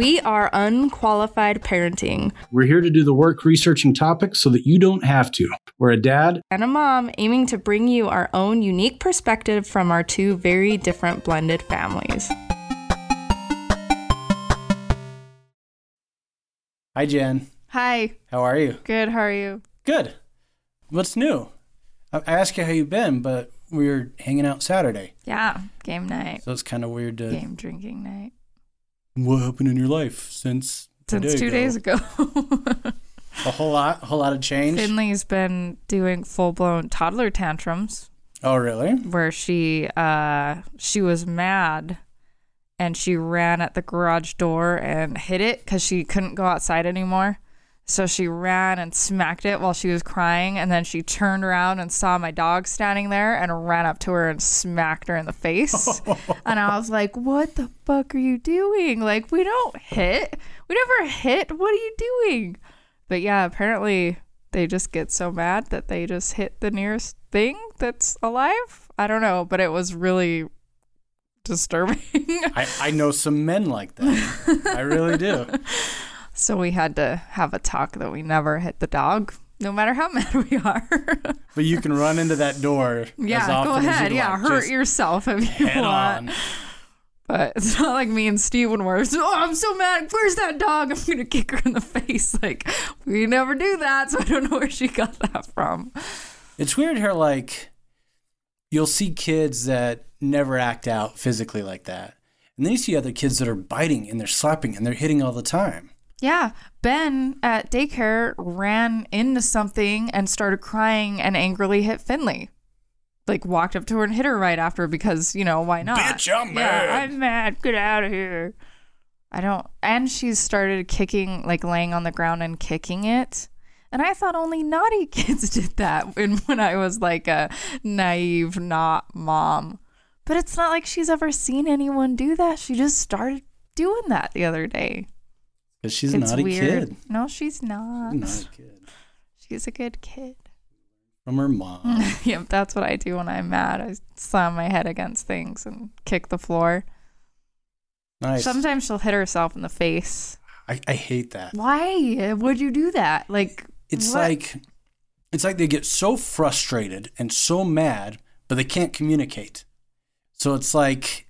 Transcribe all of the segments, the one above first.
We are unqualified parenting We're here to do the work researching topics so that you don't have to. We're a dad and a mom aiming to bring you our own unique perspective from our two very different blended families. Hi, Jen. Hi, How are you? good. How are you? Good. What's new? I I asked you how you've been, but we were hanging out Saturday, Yeah, game night, so it's kind of weird to. game drinking night. What happened in your life since Since two ago? days ago. A whole lot, a whole lot of change. Finley's been doing full blown toddler tantrums. oh, really? where she uh she was mad and she ran at the garage door and hit it because she couldn't go outside anymore so she ran and smacked it while she was crying and then she turned around and saw my dog standing there and ran up to her and smacked her in the face and i was like what the fuck are you doing like we don't hit we never hit what are you doing but yeah apparently they just get so mad that they just hit the nearest thing that's alive. I don't know, but it was really disturbing. I, I know some men like that. I really do. so we had to have a talk that we never hit the dog, no matter how mad we are. But you can run into that door. as yeah, go ahead. Yeah, like. hurt Just yourself if you want. on. But it's not like me and Steven were, oh, I'm so mad. Where's that dog? I'm going to kick her in the face. Like, we never do that. So I don't know where she got that from. It's weird how like you'll see kids that never act out physically like that. And then you see other kids that are biting and they're slapping and they're hitting all the time. Yeah, Ben at daycare ran into something and started crying and angrily hit Finley. Like walked up to her and hit her right after because, you know, why not? Bitch, I'm Yeah, mad. I'm mad. Get out of here. I don't and she started kicking like laying on the ground and kicking it. And I thought only naughty kids did that when when I was like a naive not mom. But it's not like she's ever seen anyone do that. She just started doing that the other day. Because she's a It's naughty weird. kid. No, she's not. She's a naughty kid. She's a good kid. From her mom. yep, that's what I do when I'm mad. I slam my head against things and kick the floor. Nice. Sometimes she'll hit herself in the face. I, I hate that. Why would you do that? Like, It's what? like it's like they get so frustrated and so mad, but they can't communicate. So it's like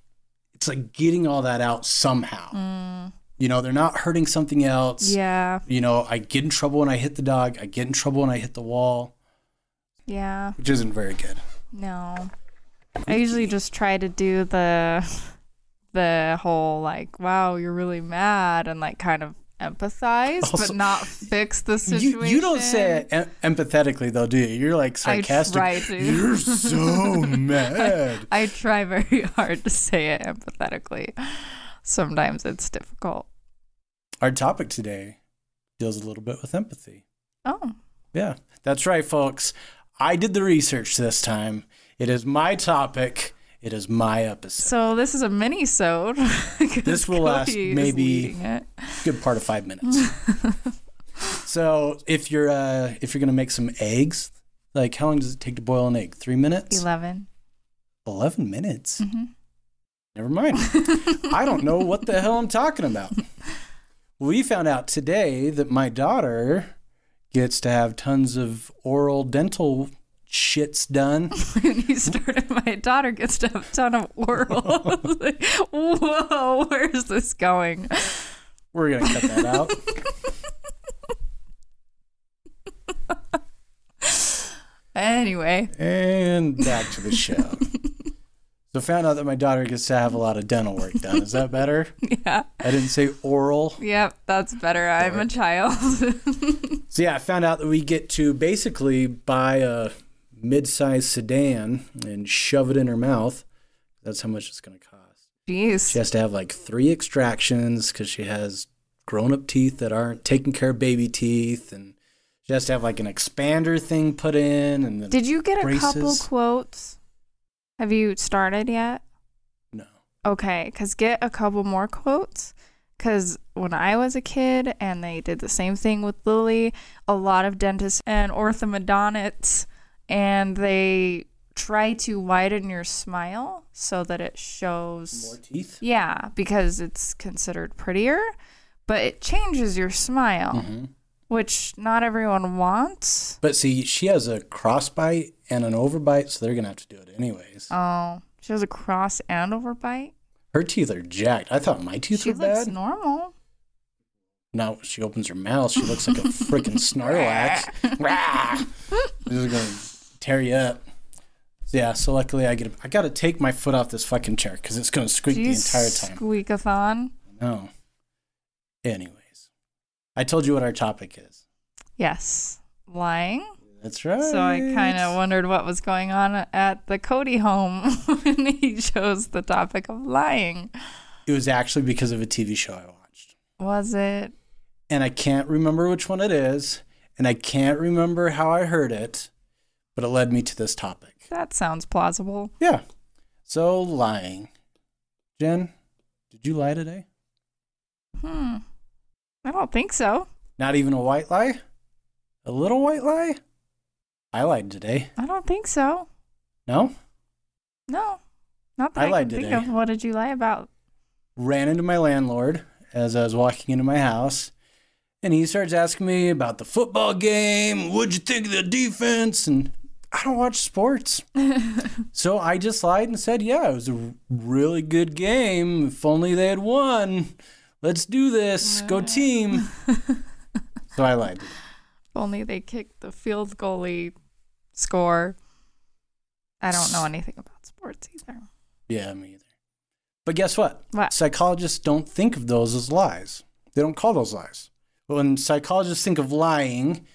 it's like getting all that out somehow. Mm. You know, they're not hurting something else. Yeah, You know, I get in trouble when I hit the dog. I get in trouble when I hit the wall, yeah, which isn't very good. no. I usually just try to do the the whole like, wow, you're really mad, and like kind of empathize, Also- but not fix the situation. You, you don't say it em- empathetically though, do you? You're like sarcastic. I try to. You're so mad. I try very hard to say it empathetically. Sometimes it's difficult. Our topic today deals a little bit with empathy. Oh, Yeah, that's right, folks. I did the research this time. It is my topic. It is my episode. so this is a mini-sode. This will last maybe- a Good part of five minutes. so if you're uh, if you're gonna make some eggs, like how long does it take to boil an egg? Three minutes? Eleven. Eleven minutes. Mhm. Never mind. I don't know what the hell I'm talking about. We found out today that my daughter gets to have tons of oral dental shits done. when you started, my daughter gets to have a ton of oral. Like, Whoa, where is this going? We're gonna cut that out. Anyway, And back to the show. So found out that my daughter gets to have a lot of dental work done. Is that better? yeah, I didn't say oral. yep, that's better. I'm a child. So yeah, I found out that we get to basically buy a mid-sized sedan and shove it in her mouth. That's how much it's going to cost. Jeez. She has to have like three extractions because she has grown-up teeth that aren't taking care of baby teeth, and she has to have like an expander thing put in. And Did you get a couple quotes? Have you started yet? no, Okay, because get a couple more quotes. Because when I was a kid and they did the same thing with Lily, a lot of dentists and orthodontists, and they try to widen your smile so that it shows. more teeth. Yeah, because it's considered prettier. but it changes your smile, Mm-hmm. Which not everyone wants. But see, she has a crossbite and an overbite, so they're gonna have to do it anyways. Oh, she has a cross and overbite. Her teeth are jacked. I thought my teeth She were looks bad. normal. Now she opens her mouth, she looks like a freaking Snorlax. Rah! This is gonna tear you up. Yeah, so luckily I get. I got to take my foot off this fucking chair because it's gonna squeak Do the entire time. Squeakathon. No. Anyways, I told you what our topic is. Yes, lying. That's right. So I kind of wondered what was going on at the Cody home when he chose the topic of lying. It was actually because of a TV show I watched, Was it? and I can't remember which one it is, and I can't remember how I heard it, but it led me to this topic. That sounds plausible. Yeah. So lying. Jen, did you lie today? Hmm. I don't think so. Not even a white lie? A little white lie? I lied today. I don't think so. No? No. Not that I I, lied can think today. of. What did you lie about? Ran into my landlord as I was walking into my house, and he starts asking me about the football game. What'd you think of the defense? And I don't watch sports. so I just lied and said, yeah, it was a really good game. If only they had won. Let's do this. Go team. so I lied. If only they kicked the field goalie score. I don't know anything about sports either. Yeah, me either. But guess what? What? Psychologists don't think of those as lies. They don't call those lies. But when psychologists think of lying,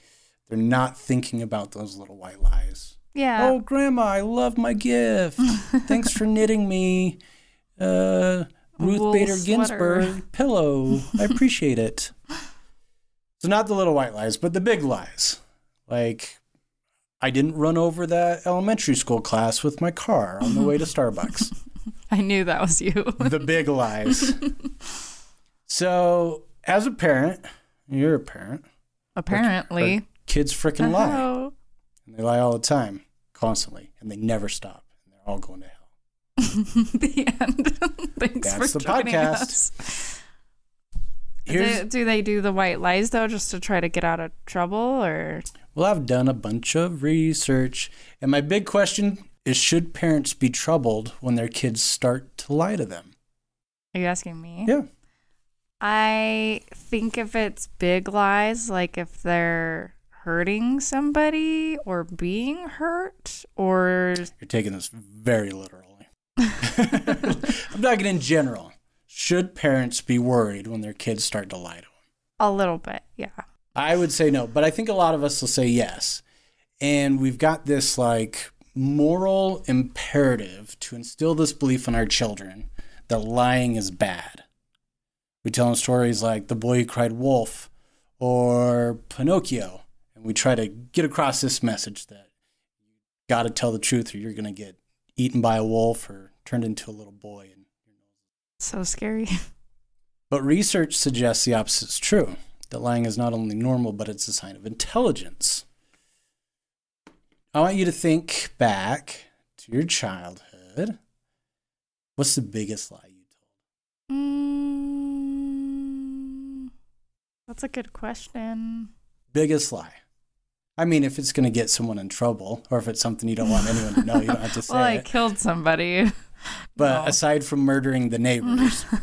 they're not thinking about those little white lies. Yeah. Oh, Grandma, I love my gift. Thanks for knitting me uh, Ruth Bader sweater. Ginsburg pillow. I appreciate it. So not the little white lies, but the big lies. Like I didn't run over that elementary school class with my car on the way to Starbucks. I knew that was you. the big lies. so, as a parent, you're a parent. Apparently. Kids freaking uh-huh. lie. Oh. And they lie all the time, constantly, and they never stop. And they're all going to hell. the end. Thanks That's for the joining podcast. us. Here's, Do, do they do the white lies though, just to try to get out of trouble, or well, I've done a bunch of research, and my big question is should parents be troubled when their kids start to lie to them? are you asking me? Yeah. I think if it's big lies, like if they're hurting somebody or being hurt, or You're taking this very literally. I'm talking in general. Should parents be worried when their kids start to lie to them? a little bit, yeah. I would say no, but I think a lot of us will say yes. And we've got this like moral imperative to instill this belief in our children that lying is bad. We tell them stories like The Boy Who Cried Wolf or Pinocchio, and we try to get across this message that you got to tell the truth or you're going to get eaten by a wolf or turned into a little boy. So scary. but research suggests the opposite is true that lying is not only normal, but it's a sign of intelligence. I want you to think back to your childhood. What's the biggest lie you told? Mm, that's a good question. Biggest lie. I mean, if it's going to get someone in trouble or if it's something you don't want anyone to know, you don't have to say Well, I it. killed somebody. But no. aside from murdering the neighbors,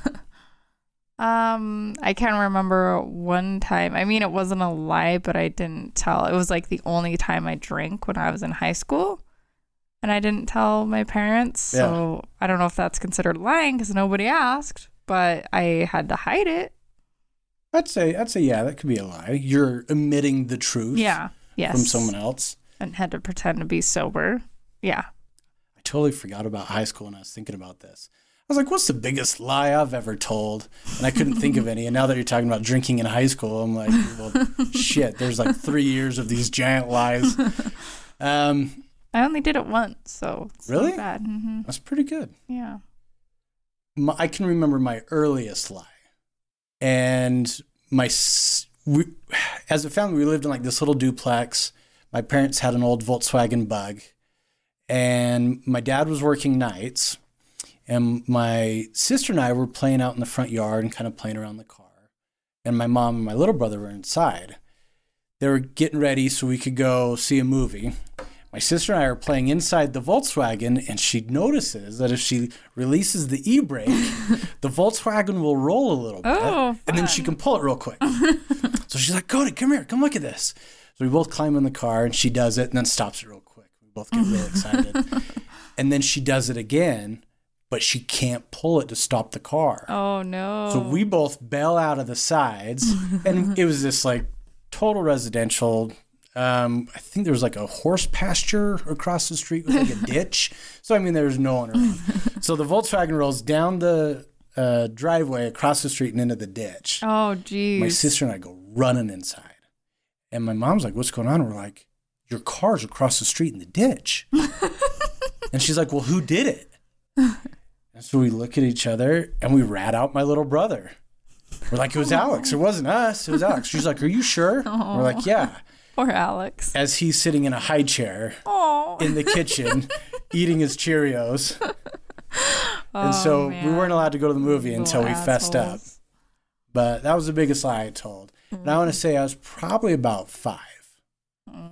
Um, I can't remember one time. I mean, it wasn't a lie, but I didn't tell. It was like the only time I drank when I was in high school, and I didn't tell my parents. So I don't know if that's considered lying because nobody asked, but I had to hide it. I'd say, I'd say, yeah, that could be a lie. You're omitting the truth Yeah. Yes. from someone else. and had to pretend to be sober. Yeah. I totally forgot about high school when I was thinking about this. I was like, what's the biggest lie I've ever told? And I couldn't think of any. And now that you're talking about drinking in high school, I'm like, well, shit, there's like three years of these giant lies. Um, I only did it once, so it's not Really? bad. hmm that's pretty good. Yeah. My, I can remember my earliest lie. And my, s- we, as a family, we lived in like this little duplex. My parents had an old Volkswagen bug. And my dad was working nights. And my sister and I were playing out in the front yard and kind of playing around the car. and my mom and my little brother were inside. They were getting ready so we could go see a movie. My sister and I are playing inside the Volkswagen, and she notices that if she releases the e brake, the Volkswagen will roll a little bit, Oh, and then she can pull it real quick. so she's like, Cody, come here, come look at this. So we both climb in the car, and she does it, and then stops it real quick. We both get really excited. and then she does it again, but she can't pull it to stop the car. Oh no. So we both bail out of the sides, and it was this like total residential. Um, I think there was like a horse pasture across the street with like a ditch. So I mean, there's no one around. So the Volkswagen rolls down the uh, driveway across the street and into the ditch. Oh geez. My sister and I go running inside, and my mom's like, "What's going on?" We're like, "Your car's across the street in the ditch," and she's like, "Well, who did it?" And so we look at each other and we rat out my little brother. We're like, "It was Alex. It wasn't us. It was Alex." She's like, "Are you sure?" We're like, "Yeah." Poor Alex. As he's sitting in a high chair Oh. in the kitchen eating his Cheerios. and oh, so we weren't allowed to go to the movie until we fessed up. But that was the biggest lie I told. And I want to mm. say I was probably about five,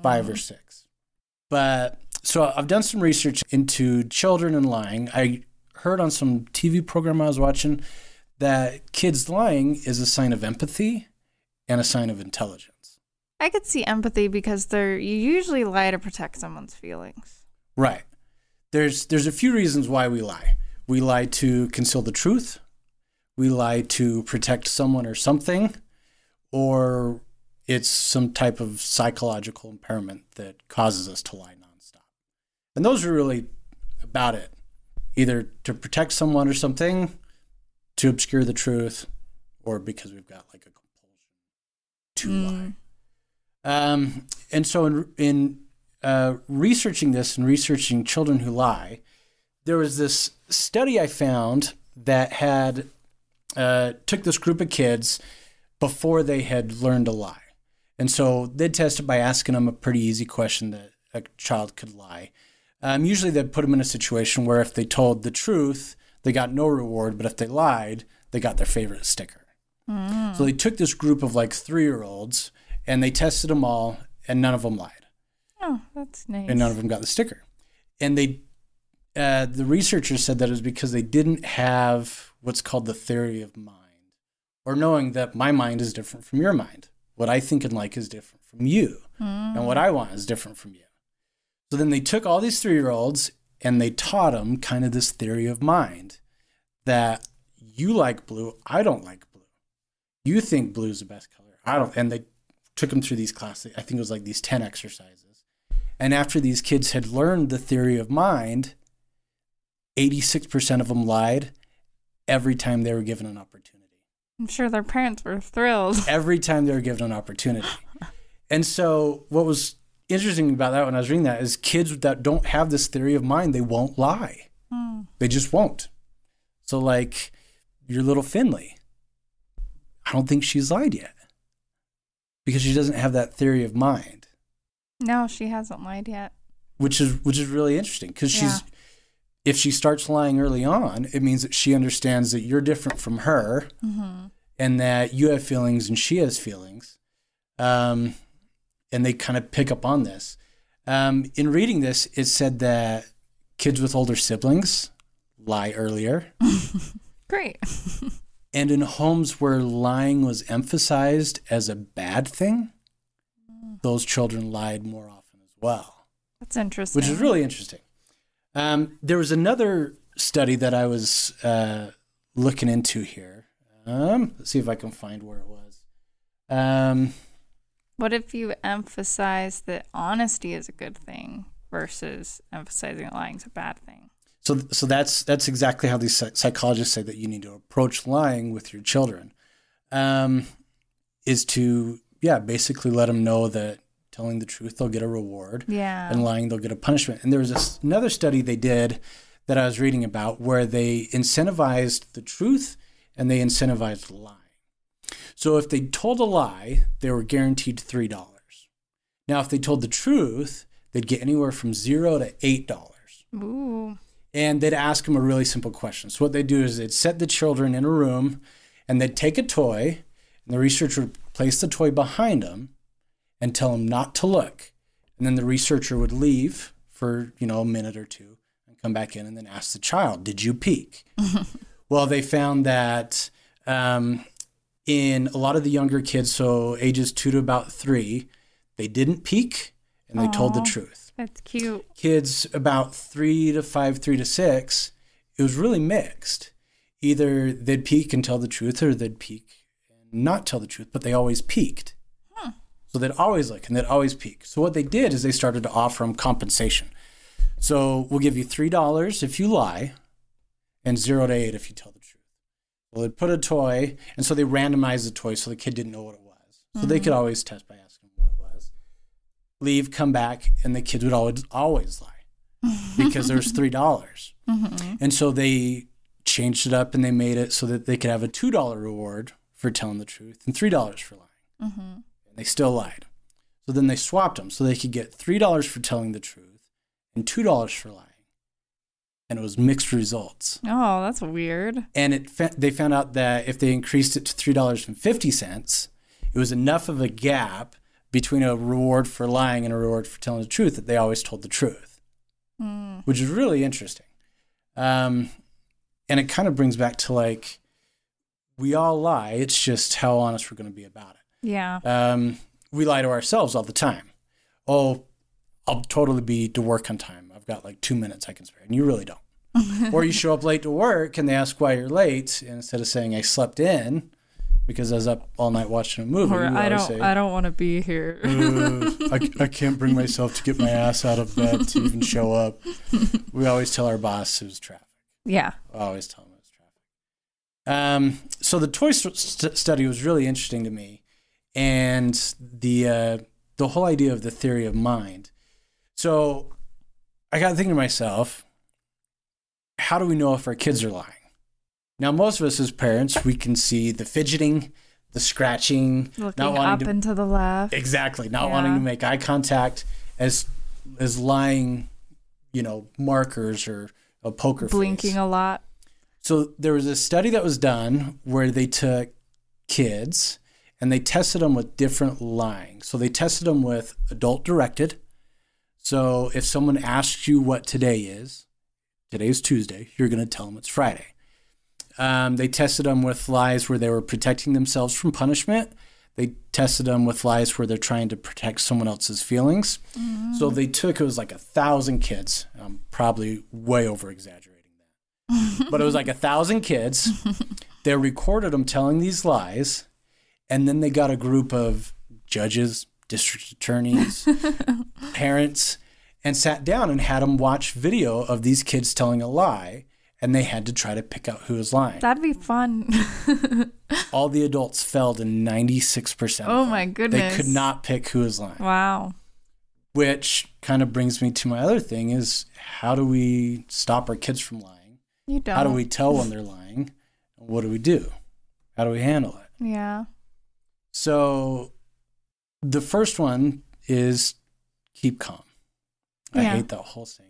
five or mm. six. But so I've done some research into children and lying. I heard on some TV program I was watching that kids lying is a sign of empathy and a sign of intelligence. I could see empathy because they're you usually lie to protect someone's feelings. Right. There's there's a few reasons why we lie. We lie to conceal the truth. We lie to protect someone or something, or it's some type of psychological impairment that causes us to lie nonstop. And those are really about it. Either to protect someone or something, to obscure the truth, or because we've got like a compulsion to lie. Mm. Um, and so in, in uh, researching this and researching children who lie, there was this study I found that had uh, took this group of kids before they had learned to lie, and so they'd test it by asking them a pretty easy question that a child could lie. Um, usually, they'd put them in a situation where if they told the truth, they got no reward, but if they lied, they got their favorite sticker. So they took this group of like three year olds and they tested them all, and none of them lied Oh, that's nice. and none of them got the sticker. And they, uh, the researchers said that it was because they didn't have what's called the theory of mind, or knowing that my mind is different from your mind. What I think and like is different from you, and what I want is different from you. So then they took all these three year olds and they taught them kind of this theory of mind that you like blue, I don't like blue. You think blue is the best color, I don't. And they took them through these classes. I think it was like these 10 exercises. And after these kids had learned the theory of mind, 86% of them lied every time they were given an opportunity. I'm sure their parents were thrilled. Every time they were given an opportunity. And so, what was interesting about that when I was reading that is kids that don't have this theory of mind, they won't lie. Hmm. They just won't. So, like your little Finley, I don't think she's lied yet because she doesn't have that theory of mind. No, she hasn't lied yet. which is which is really interesting because she's Yeah. if she starts lying early on, it means that she understands that you're different from her Mm-hmm. and that you have feelings and she has feelings. Um, and they kind of pick up on this. Um, in reading this, it said that kids with older siblings lie earlier. Great. And in homes where lying was emphasized as a bad thing, those children lied more often as well. That's interesting. which is really interesting. Um, there was another study that I was uh, looking into here. Um, let's see if I can find where it was. Um, What if you emphasize that honesty is a good thing versus emphasizing that lying is a bad thing? So, so that's that's exactly how these psychologists say that you need to approach lying with your children. Um, is to yeah, basically let them know that telling the truth they'll get a reward. Yeah. and lying, they'll get a punishment. And there was this, another study they did that I was reading about where they incentivized the truth and they incentivized lying. So if they told a lie, they were guaranteed $3. Now, if they told the truth, they'd get anywhere from zero to $8. Ooh. And they'd ask them a really simple question. So what they do is they'd set the children in a room and they'd take a toy and the researcher would place the toy behind them and tell them not to look. And then the researcher would leave for, you know, a minute or two and come back in and then ask the child, Did you peek? well, they found that um, in a lot of the younger kids, so ages two to about three, they didn't peek and they told the truth. That's cute. Kids about three to five, three to six, it was really mixed. Either they'd peek and tell the truth or they'd peek and not tell the truth, but they always peeked. So they'd always look and they'd always peek. So what they did is they started to offer them compensation. So we'll give you $3 if you lie and zero to eight if you tell the truth. Well, they'd put a toy, and so they randomized the toy so the kid didn't know what it was. So they mm. could always test by asking what it was. Leave, come back, and the kids would always always lie because there was three dollars. Mm-hmm. And so they changed it up and they made it so that they could have a two dollar reward for telling the truth and three dollars for lying. Mm-hmm. And they still lied. So then they swapped them so they could get three dollars for telling the truth and two dollars for lying. And it was mixed results Oh, that's weird. and it fa- they found out that if they increased it to three dollars and fifty cents, it was enough of a gap between a reward for lying and a reward for telling the truth that they always told the truth, Mm. which is really interesting. Um, and it kind of brings back to like we all lie. It's just how honest we're going to be about it. Yeah. Um, we lie to ourselves all the time. Oh, I'll totally be to work on time. I've got like two minutes I can spare, and you really don't. or you show up late to work and they ask why you're late, and instead of saying I slept in because I was up all night watching a movie, Or I don't say, I don't want to be here. "Uh, I, I can't bring myself to get my ass out of bed to even show up. We always tell our boss it was traffic. yeah. I always tell them it was traffic. Um, so the toy st- study was really interesting to me, and the uh, the whole idea of the theory of mind. So I got thinking to myself, how do we know if our kids are lying? Now, most of us as parents, we can see the fidgeting, the scratching, Looking not wanting up to and to the left. exactly not Yeah. wanting to make eye contact as as lying, you know, markers or a poker face. Blinking a lot. So there was a study that was done where they took kids and they tested them with different lying. So they tested them with adult directed. So if someone asks you what today is, today is Tuesday, you're going to tell them it's Friday. Um, they tested them with lies where they were protecting themselves from punishment. They tested them with lies where they're trying to protect someone else's feelings. So they took, it was like a thousand kids. I'm probably way over exaggerating that but it was like a thousand kids. They recorded them telling these lies, and then they got a group of judges, district attorneys, parents, and sat down and had them watch video of these kids telling a lie, and they had to try to pick out who was lying. That'd be fun. All the adults failed in ninety six percent. Oh my goodness. They could not pick who was lying. wow. Which kind of brings me to my other thing: is how do we stop our kids from lying? You don't. How do we tell when they're lying? What do we do? How do we handle it? Yeah. So, the first one is keep calm. I Yeah. hate that whole calm.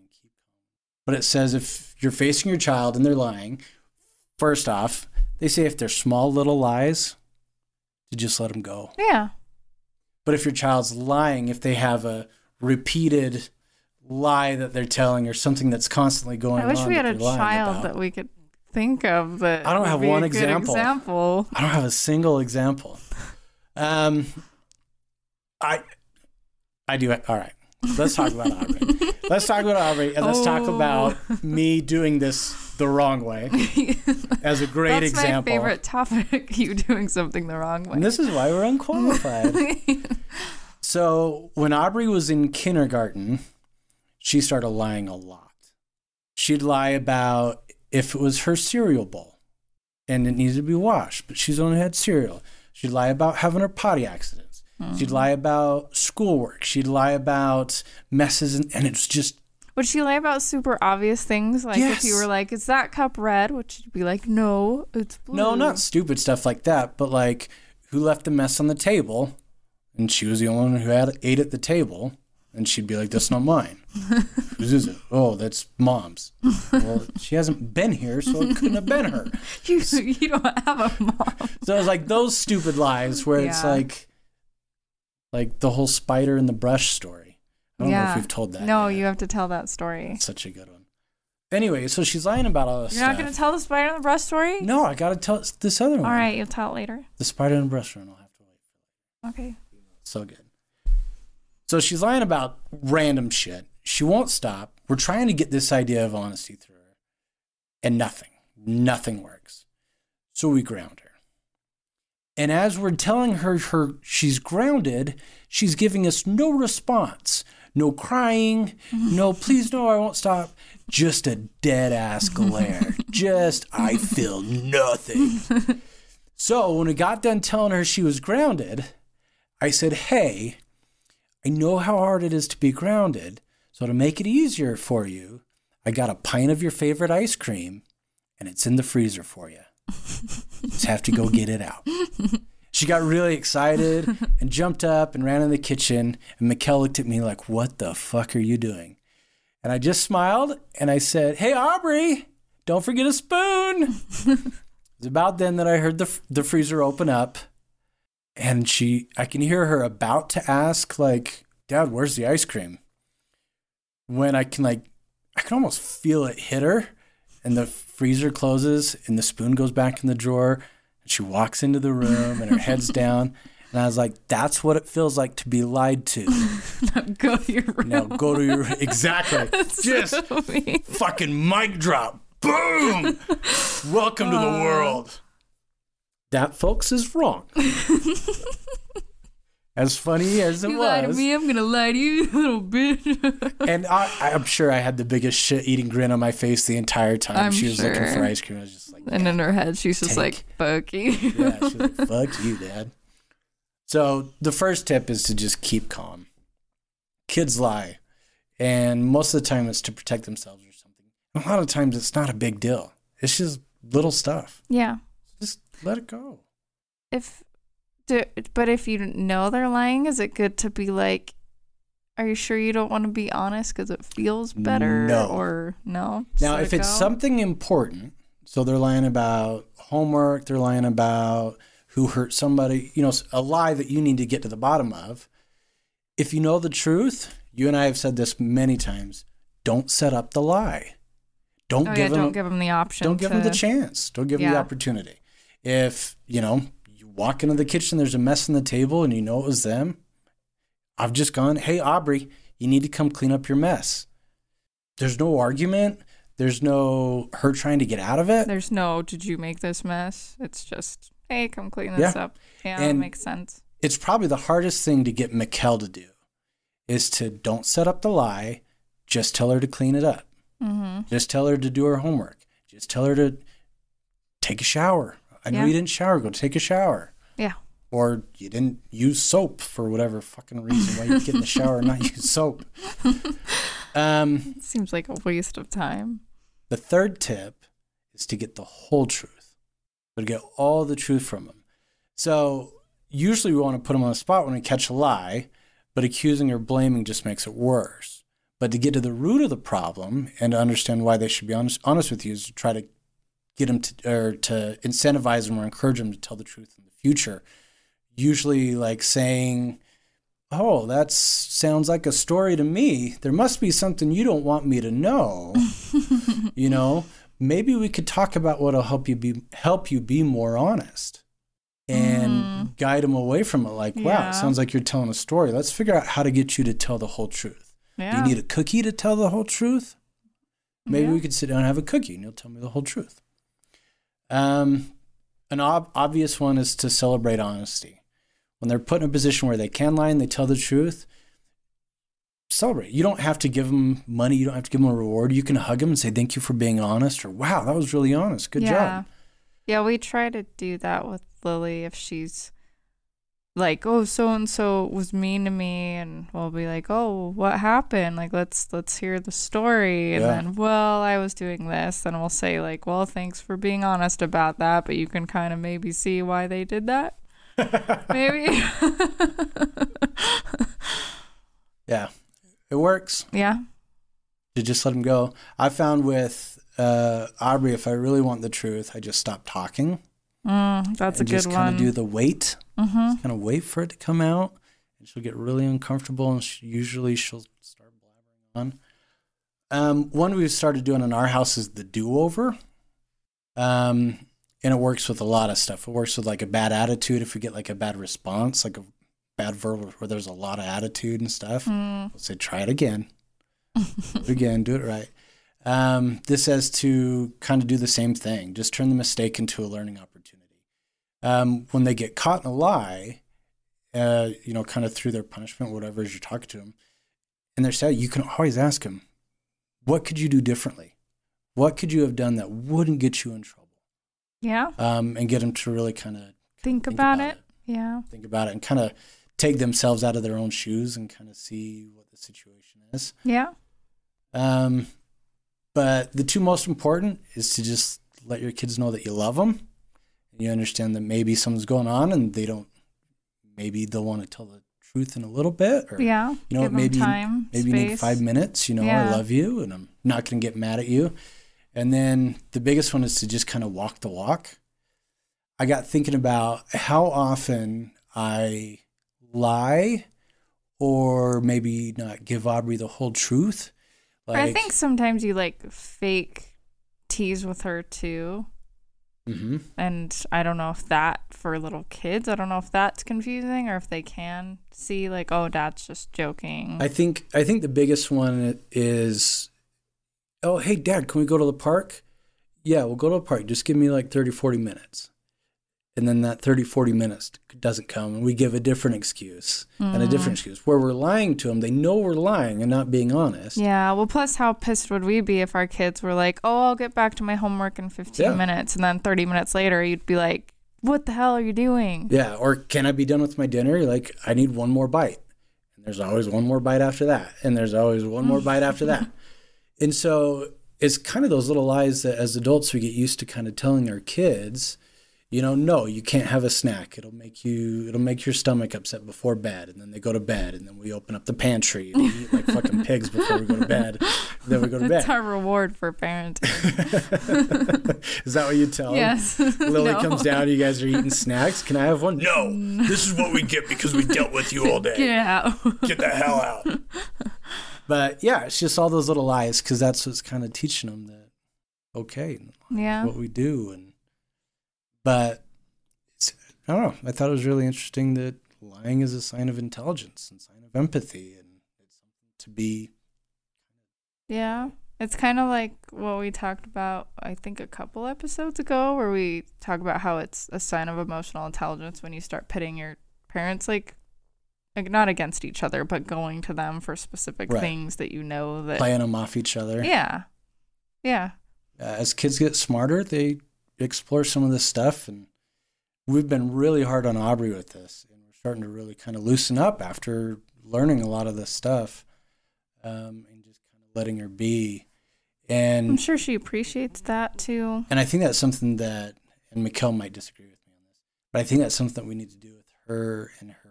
But it says if you're facing your child and they're lying, first off, they say if they're small little lies, to just let them go. Yeah. But if your child's lying, if they have a repeated lie that they're telling or something that's constantly going on. I wish on, we had a child about- that we could think of that. I don't have one example. example. I don't have a single example. Um, I, I do. All right. Let's talk about Aubrey. let's talk about Aubrey, and let's talk Oh. about me doing this the wrong way as a great That's example. my favorite topic. You doing something the wrong way. And this is why we're unqualified. so when Aubrey was in kindergarten, she started lying a lot. She'd lie about if it was her cereal bowl and it needed to be washed, but she's only had cereal. She'd lie about having her potty accidents. She'd lie about schoolwork. She'd lie about messes, and, and it's just Would she lie about super obvious things? Like if you were like, "Is that cup red?" Would she be like, "No, it's blue." No, not stupid stuff like that, but like who left the mess on the table, and she was the only one who had ate at the table. And she'd be like, That's not mine. Whose is it? Oh, that's mom's. Well, she hasn't been here, so it couldn't have been her. You you don't have a mom. So it's like those stupid lies where it's like like the whole spider in the brush story. I don't know Yeah. if you've told that. No, yet. you have to tell that story. It's such a good one. Anyway, so she's lying about all this You're not gonna tell the spider in the brush story? no, I gotta tell this other one. All right, you'll tell it later. The spider in the brush one. I'll have to wait. Okay. So good. So she's lying about random shit. She won't stop. We're trying to get this idea of honesty through her, and nothing, nothing works. So we ground her. And as we're telling her her she's grounded, she's giving us no response. No crying, no please no, I won't stop. Just a dead ass glare. Just I feel nothing. So when we got done telling her she was grounded, I said, Hey, I know how hard it is to be grounded. So to make it easier for you, I got a pint of your favorite ice cream and it's in the freezer for you. Just have to go get it out. She got really excited and jumped up and ran in the kitchen. And Mikkel looked at me like, What the fuck are you doing? And I just smiled and I said, Hey, Aubrey, don't forget a spoon. It's about then that I heard the, the freezer open up and she, I can hear her about to ask, like, Dad, where's the ice cream? When I can, like, I can almost feel it hit her and the freezer closes and the spoon goes back in the drawer. And she walks into the room and her head's down. And I was like, that's what it feels like to be lied to. now Go to your room. Now go to your, exactly. Just So fucking mic drop. Boom. Welcome to the uh. world. That, folks, is wrong. As funny as it You lie to was. me, I'm gonna lie to you, you little bitch. And I, I'm sure I had the biggest shit eating grin on my face the entire time I'm she was looking for ice cream. I was just like, and in her head, she's just like, fuck you. yeah, she's like, fuck you, dad. So the first tip is to just keep calm. Kids lie. And most of the time it's to protect themselves or something. A lot of times it's not a big deal. It's just little stuff. yeah. Just let it go. If, do, but if you know they're lying, is it good to be like, are you sure you don't want to be honest because it feels better? No. Or no? Now, if it it's go? something important, so they're lying about homework, they're lying about who hurt somebody, you know, a lie that you need to get to the bottom of. If you know the truth, you and I have said this many times, don't set up the lie. Don't oh, yeah, give them don't give them the option. don't give them the chance. Don't give them the opportunity. If, you know, walk into the kitchen, there's a mess on the table and you know it was them, I've just gone, hey, Aubrey, you need to come clean up your mess. There's no argument. There's no her trying to get out of it. There's no, did you make this mess? It's just, hey, come clean this Yeah. up. Yeah, And- makes sense. It's probably the hardest thing to get Mikkel to do is to don't set up the lie. Just tell her to clean it up. Mm-hmm. Just tell her to do her homework. Just tell her to take a shower. I know Yeah. you didn't shower. Go take a shower. Or you didn't use soap for whatever fucking reason. Why you get in the shower and not use soap? Um, Seems like a waste of time. the third tip is to get the whole truth. So to get all the truth from them. So usually we want to put them on the spot when we catch a lie, but accusing or blaming just makes it worse. But to get to the root of the problem and to understand why they should be honest, honest with you is to try to get them to or to incentivize them or encourage them to tell the truth in the future. Usually, like saying, "Oh, that sounds like a story to me. There must be something you don't want me to know." you know, maybe we could talk about what'll help you be help you be more honest and guide them away from it. Like, wow. Yeah. sounds like you're telling a story. Let's figure out how to get you to tell the whole truth. Yeah. Do you need a cookie to tell the whole truth? Maybe Yeah. we could sit down and have a cookie and you'll tell me the whole truth. Um, an ob- obvious one is to celebrate honesty. When they're put in a position where they can lie and they tell the truth, celebrate. You don't have to give them money. You don't have to give them a reward. You can hug them and say, thank you for being honest or wow, that was really honest. Good yeah. job. Yeah, we try to do that with Lily if she's like, "Oh, so and so was mean to me," and we'll be like, "Oh, what happened? Like, let's let's hear the story." And Yeah. then, well, I was doing this, and we'll say like, "Well, thanks for being honest about that, but you can kind of maybe see why they did that." Maybe. Yeah. It works. Yeah. To just let him go. I found with uh, Aubrey, if I really want the truth, I just stop talking. Mm, that's a good just kind of do the wait. mm-hmm. Kind of wait for it to come out, and she'll get really uncomfortable, and she, usually she'll start blabbering on. Um, one we've started doing in our house is the do-over. Um, and it works with a lot of stuff. It works with like a bad attitude if we get like a bad response, like a bad verb where there's a lot of attitude and stuff. Mm. We'll say, try it again. do it again, do it right. Um, this says to kind of do the same thing, just turn the mistake into a learning opportunity. Um, when they get caught in a lie, uh, you know, kind of through their punishment, whatever, as you're talking to them, and they're sad, you can always ask them, what could you do differently? What could you have done that wouldn't get you in trouble? Yeah. Um, and get them to really kind of Think, think about, it. Yeah. think about it and kind of take themselves out of their own shoes and kind of see what the situation is. Yeah. Um, but the two most important is to just let your kids know that you love them and you understand that maybe something's going on and they don't, maybe they'll want to tell the truth in a little bit or, Yeah. you know, maybe, time, maybe you need five minutes, you know, I love you and I'm not going to get mad at you. And then the biggest one is to just kind of walk the walk. I got thinking about how often I lie or maybe not give Aubrey the whole truth. But I think sometimes you like fake tease with her too. hmm And I don't know if that for little kids, I don't know if that's confusing or if they can see like, oh, dad's just joking. I think I think the biggest one is, oh hey dad, can we go to the park? Yeah, we'll go to the park. Just give me like 30, 40 minutes. And then that 30, 40 minutes doesn't come, and we give a different excuse and a hmm. different excuse where we're lying to them. They know we're lying and not being honest. yeah. Well, plus, how pissed would we be if our kids were like, oh, I'll get back to my homework in 15 Yeah. minutes. And then 30 minutes later, you'd be like, what the hell are you doing? Yeah, or can I be done with my dinner? Like, I need one more bite. And there's always one more bite after that. And there's always one more bite after that. And so it's kind of those little lies that as adults we get used to kind of telling our kids, you know, no, you can't have a snack. It'll make you it'll make your stomach upset before bed. And then they go to bed and then we open up the pantry and we eat like fucking pigs before we go to bed. Then we go to That's bed. That's our reward for parenting. Is that what you tell yes. Lily No. comes down, you guys are eating snacks. Can I have one? No. This is what we get because we dealt with you all day. Get out. get the hell out. But yeah, it's just all those little lies because that's what's kind of teaching them that okay, yeah. what we do, and but it's, I don't know. I thought it was really interesting that lying is a sign of intelligence and sign of empathy, and it's something to be. Yeah. It's kind of like what we talked about, I think, a couple episodes ago, where we talk about how it's a sign of emotional intelligence when you start pitting your parents, like not against each other, but going to them for specific Right. things that you know that. Playing them off each other. Yeah. Yeah. Uh, as kids get smarter, they explore some of this stuff, and we've been really hard on Aubrey with this, and we're starting to really kind of loosen up after learning a lot of this stuff, um, and just kind of letting her be. And I'm sure she appreciates that too. and I think that's something that, and Mikkel might disagree with me on this, but I think that's something that we need to do with her and her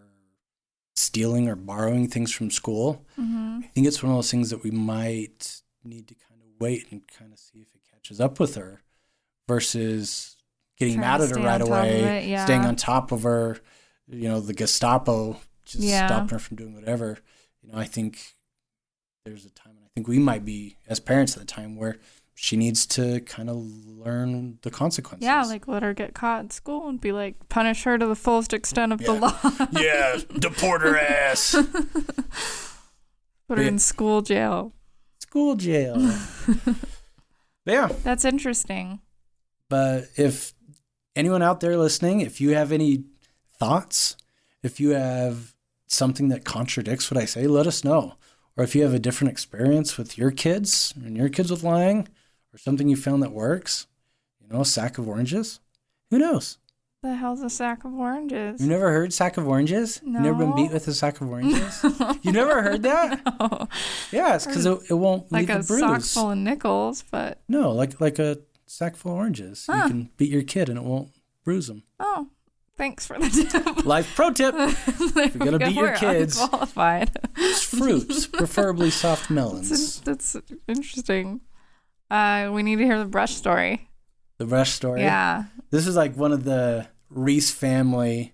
stealing or borrowing things from school. hmm I think it's one of those things that we might need to kind of wait and kind of see if it catches up with her versus getting Trying mad at her right on top of away, it, yeah. staying on top of her, you know, the Gestapo just Yeah. stopping her from doing whatever. You know, I think there's a time, and I think we might be as parents at the time where she needs to kind of learn the consequences. Yeah, like let her get caught in school and be like, punish her to the fullest extent of the law. yeah, deport her ass. Put her Yeah. in school jail. School jail. Yeah, That's interesting. But if anyone out there listening, if you have any thoughts, if you have something that contradicts what I say, let us know. Or if you have a different experience with your kids and your kids with lying, or something you found that works, you know, a sack of oranges. Who knows? The hell's a sack of oranges? You never heard sack of oranges? You never been beat with a sack of oranges? you never heard that? No. Yeah, it's because it, it won't like leave a a bruise. sock full of nickels, but No, like like a sack full of oranges. You can beat your kid and it won't bruise them. oh, Thanks for the tip. Life pro tip: if you're gonna beat your kids- qualified. fruits, preferably soft melons. That's, that's interesting. Uh, we need to hear the brush story. The brush story. Yeah, This is like one of the Reese family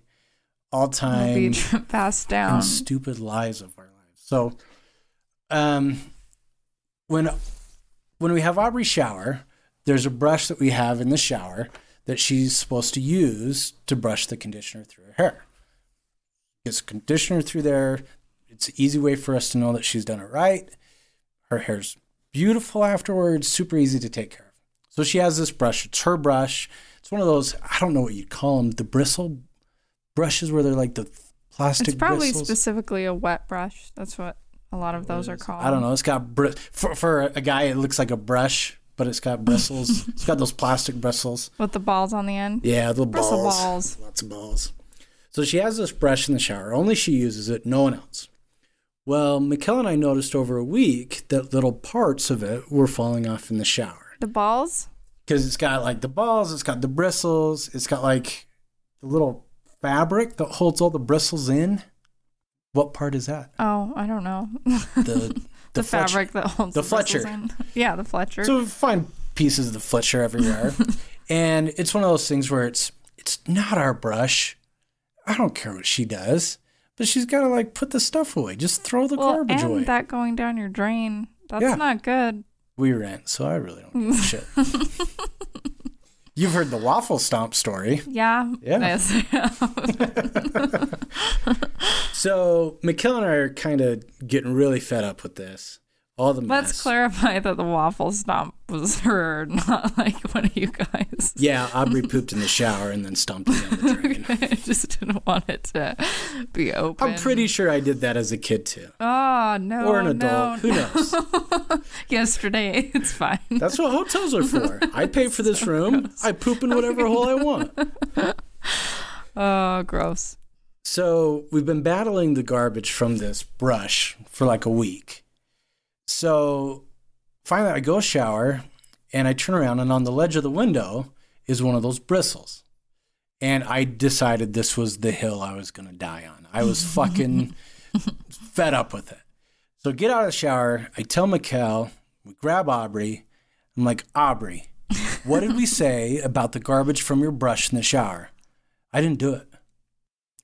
all time passed down. stupid lies of our lives. So, um, when when we have Aubrey shower, there's a brush that we have in the shower that she's supposed to use to brush the conditioner through her hair. Gets conditioner through there. It's an easy way for us to know that she's done it right. Her hair's beautiful afterwards, super easy to take care of. So she has this brush. It's her brush. It's one of those, I don't know what you'd call them, the bristle brushes where they're like the plastic It's probably bristles. specifically a wet brush. That's what a lot of those are called. I don't know. It's got br- for for a guy. It looks like a brush, but it's got bristles. it's got those plastic bristles. With the balls on the end. Yeah, the Bristle balls. balls. Lots of balls. So she has this brush in the shower. Only she uses it. No one else. Well, Mikkel and I noticed over a week that little parts of it were falling off in the shower The balls. because it's got like the balls. It's got the bristles. It's got like the little fabric that holds all the bristles in. What part is that? Oh, I don't know. The the, Fletcher- fabric that holds the the, bristles Fletcher. in. Yeah, the Fletcher. So we find pieces of the Fletcher everywhere, and it's one of those things where it's it's not our brush. I don't care what she does, but she's got to like put the stuff away. Just throw the well, garbage and away. that going down your drain. That's Yeah. not good. we rent, so I really don't give a shit. You've heard the waffle stomp story. Yeah. Yeah. Yes. So Mikkel and I are kind of getting really fed up with this. All the mess. Let's clarify that the waffle stomp was her, not like one of you guys. Yeah, Aubrey pooped in the shower and then stomped it down the drain. I just didn't want it to be open. I'm pretty sure I did that as a kid too. Oh no! Or an no. Who no. knows? Yesterday, it's fine. That's what hotels are for. I pay for this room. I poop in whatever hole I want. Oh, gross. So we've been battling the garbage from this brush for like a week. So finally, I go shower and I turn around, and on the ledge of the window is one of those bristles. And I decided this was the hill I was going to die on. I was fucking fed up with it. So get out of the shower. I tell Mikkel, we grab Aubrey. I'm like, Aubrey, what did we say about the garbage from your brush in the shower? I didn't do it.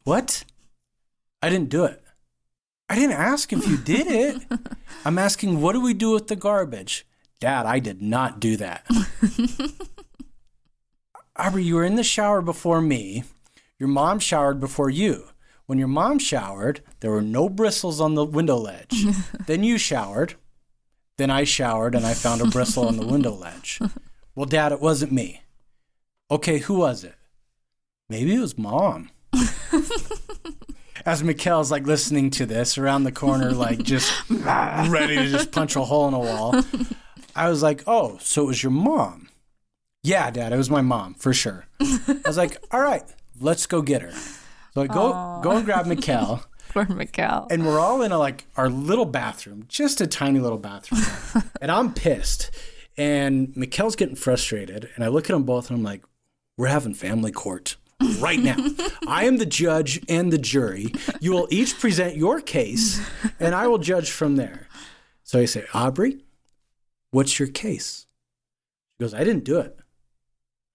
What? I didn't do it. I didn't ask if you did it. I'm asking, what do we do with the garbage? Dad, I did not do that. Aubrey, you were in the shower before me. Your mom showered before you. When your mom showered, there were no bristles on the window ledge. then you showered. Then I showered and I found a bristle on the window ledge. Well, Dad, it wasn't me. Okay, who was it? Maybe it was mom. As Mikkel's like listening to this around the corner, like just ready to just punch a hole in a wall. I was like, oh, so it was your mom. Yeah, Dad, it was my mom for sure. I was like, all right, let's go get her. So I go go and grab Mikkel, Poor Mikkel. and we're all in a, like our little bathroom, just a tiny little bathroom, and I'm pissed. And Mikkel's getting frustrated, and I look at them both, and I'm like, we're having family court right now. I am the judge and the jury. You will each present your case, and I will judge from there. So I say, Aubrey, what's your case? She goes, I didn't do it.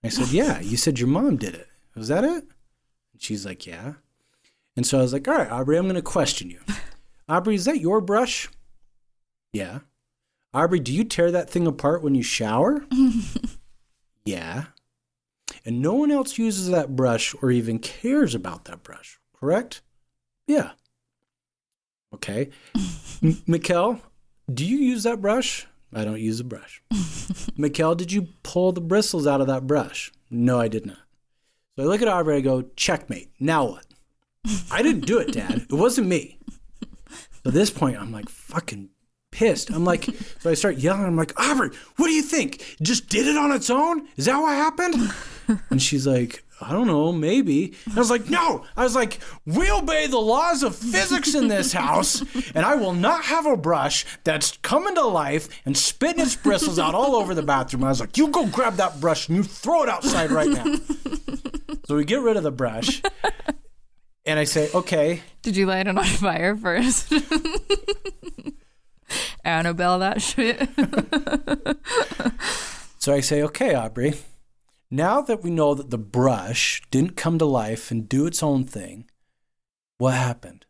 I said, Yeah, you said your mom did it. Was that it? And she's like, Yeah. And so I was like, All right, Aubrey, I'm going to question you. Aubrey, is that your brush? Yeah. Aubrey, do you tear that thing apart when you shower? yeah. And no one else uses that brush or even cares about that brush, correct? Yeah. Okay. M- Mikkel, do you use that brush? I don't use a brush. Mikkel, did you pull the bristles out of that brush? No, I did not. So I look at Aubrey, I go, checkmate. Now what? I didn't do it, Dad. It wasn't me. So at this point, I'm like fucking pissed. I'm like, so I start yelling. I'm like, Aubrey, what do you think? Just did it on its own? Is that what happened? And she's like, I don't know, maybe. And I was like, no. I was like, we obey the laws of physics in this house, and I will not have a brush that's coming to life and spitting its bristles out all over the bathroom. I was like, you go grab that brush and you throw it outside right now. So we get rid of the brush. and I say, okay. Did you light it on fire first? Annabelle, that shit. So I say, okay, Aubrey, now that we know that the brush didn't come to life and do its own thing, what happened?